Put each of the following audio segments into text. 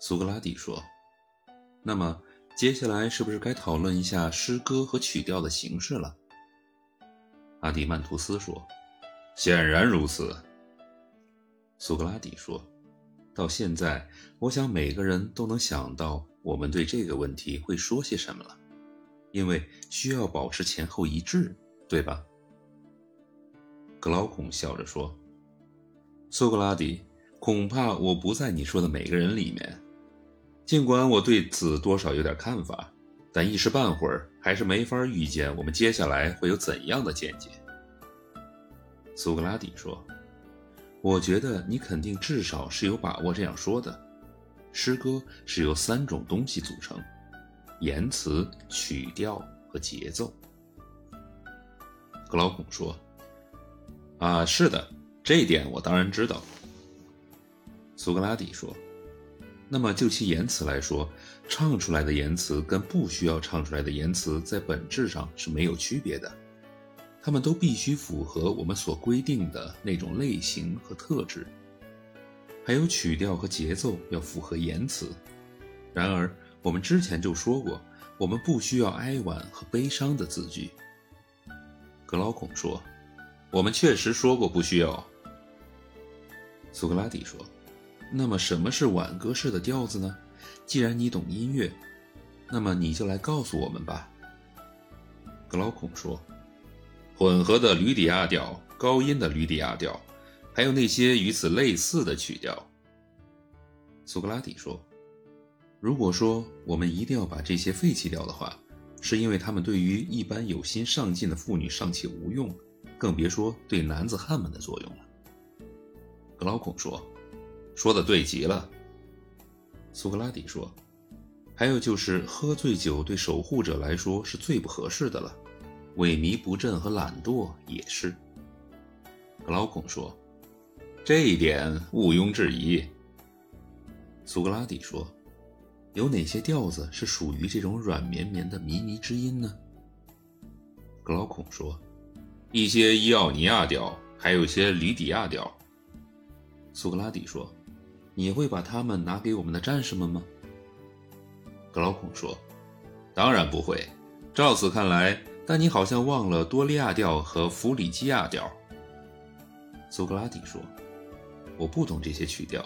苏格拉底说：“那么接下来是不是该讨论一下诗歌和曲调的形式了？”阿迪曼图斯说：“显然如此。”苏格拉底说：“到现在，我想每个人都能想到我们对这个问题会说些什么了，因为需要保持前后一致，对吧？”格劳孔笑着说：“苏格拉底，恐怕我不在你说的每个人里面。尽管我对此多少有点看法，但一时半会儿还是没法预见我们接下来会有怎样的见解。”苏格拉底说。我觉得你肯定至少是有把握这样说的。诗歌是由三种东西组成：言辞、曲调和节奏。格劳孔说：“啊，是的，这一点我当然知道。”苏格拉底说：“那么就其言辞来说，唱出来的言辞跟不需要唱出来的言辞在本质上是没有区别的。”他们都必须符合我们所规定的那种类型和特质，还有曲调和节奏要符合言辞。然而，我们之前就说过，我们不需要哀婉和悲伤的字句。格劳孔说：“我们确实说过不需要。”苏格拉底说：“那么什么是挽歌式的调子呢？既然你懂音乐，那么你就来告诉我们吧。”格劳孔说。混合的吕底亚调、高音的吕底亚调，还有那些与此类似的曲调。苏格拉底说：“如果说我们一定要把这些废弃掉的话，是因为他们对于一般有心上进的妇女尚且无用，更别说对男子汉们的作用了。”格劳孔说：“说的对极了。”苏格拉底说：“还有就是，喝醉酒对守护者来说是最不合适的了。”萎靡不振和懒惰也是。格劳孔说：“这一点毋庸置疑。”苏格拉底说：“有哪些调子是属于这种软绵绵的靡靡之音呢？”格劳孔说：“一些伊奥尼亚调，还有些吕底亚调。”苏格拉底说：“你会把它们拿给我们的战士们吗？”格劳孔说：“当然不会。照此看来。”但你好像忘了多利亚调和弗里基亚调。苏格拉底说：“我不懂这些曲调，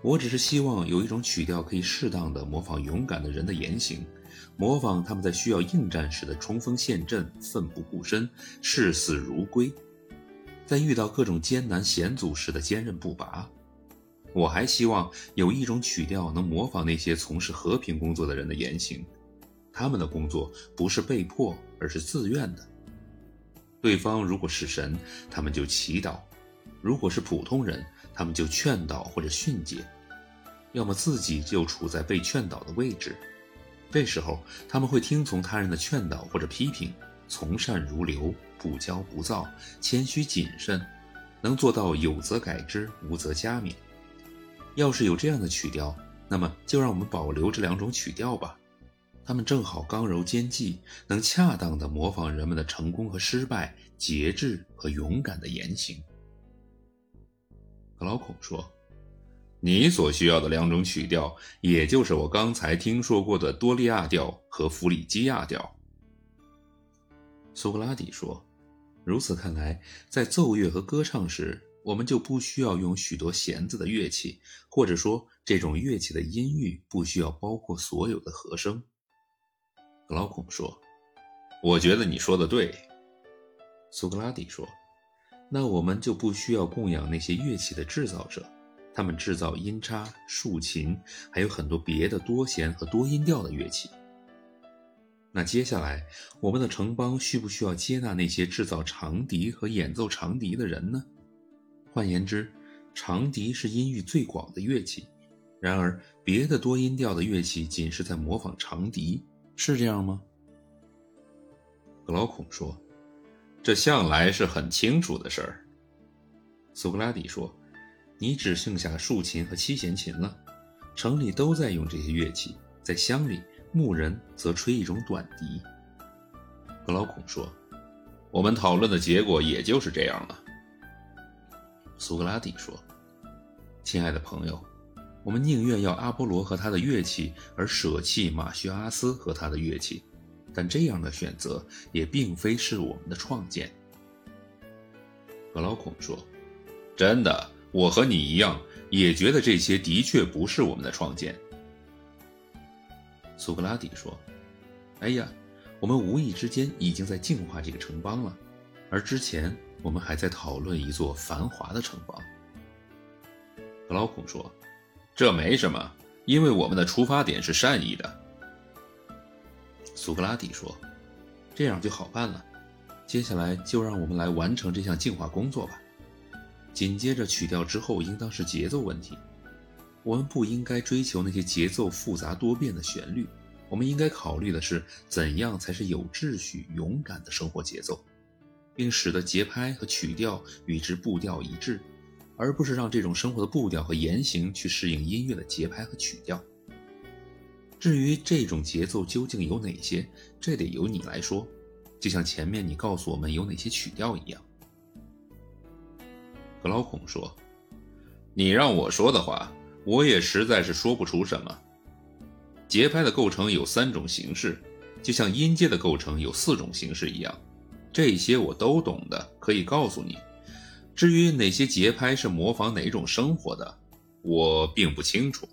我只是希望有一种曲调可以适当的模仿勇敢的人的言行，模仿他们在需要应战时的冲锋陷阵、奋不顾身、视死如归，在遇到各种艰难险阻时的坚韧不拔。我还希望有一种曲调能模仿那些从事和平工作的人的言行。”他们的工作不是被迫，而是自愿的。对方如果是神，他们就祈祷；如果是普通人，他们就劝导或者训诫；要么自己就处在被劝导的位置。这时候，他们会听从他人的劝导或者批评，从善如流，不骄不躁，谦虚谨慎，能做到有则改之，无则加勉。要是有这样的曲调，那么就让我们保留这两种曲调吧。他们正好刚柔兼济，能恰当地模仿人们的成功和失败、节制和勇敢的言行。格劳孔说：“你所需要的两种曲调，也就是我刚才听说过的多利亚调和弗里基亚调。”苏格拉底说：“如此看来，在奏乐和歌唱时，我们就不需要用许多弦子的乐器，或者说，这种乐器的音域不需要包括所有的和声。”格劳孔说：“我觉得你说的对。”苏格拉底说：“那我们就不需要供养那些乐器的制造者，他们制造音叉、竖琴，还有很多别的多弦和多音调的乐器。那接下来，我们的城邦需不需要接纳那些制造长笛和演奏长笛的人呢？换言之，长笛是音域最广的乐器，然而别的多音调的乐器仅是在模仿长笛。”是这样吗？格劳孔说：“这向来是很清楚的事儿。”苏格拉底说：“你只剩下竖琴和七弦琴了，城里都在用这些乐器，在乡里牧人则吹一种短笛。”格劳孔说：“我们讨论的结果也就是这样了。”苏格拉底说：“亲爱的朋友，我们宁愿要阿波罗和他的乐器，而舍弃马叙阿斯和他的乐器。但这样的选择也并非是我们的创建。格劳孔说：“真的，我和你一样，也觉得这些的确不是我们的创建。”苏格拉底说：“哎呀，我们无意之间已经在净化这个城邦了，而之前我们还在讨论一座繁华的城邦。”格劳孔说。这没什么，因为我们的出发点是善意的。苏格拉底说：“这样就好办了。接下来就让我们来完成这项净化工作吧。紧接着曲调之后应当是节奏问题。我们不应该追求那些节奏复杂多变的旋律，我们应该考虑的是怎样才是有秩序、勇敢的生活节奏，并使得节拍和曲调与之步调一致。”而不是让这种生活的步调和言行去适应音乐的节拍和曲调。至于这种节奏究竟有哪些，这得由你来说，就像前面你告诉我们有哪些曲调一样。格劳孔说：“你让我说的话，我也实在是说不出什么。节拍的构成有三种形式，就像音阶的构成有四种形式一样，这些我都懂的，可以告诉你。”至于哪些节拍是模仿哪种生活的，我并不清楚。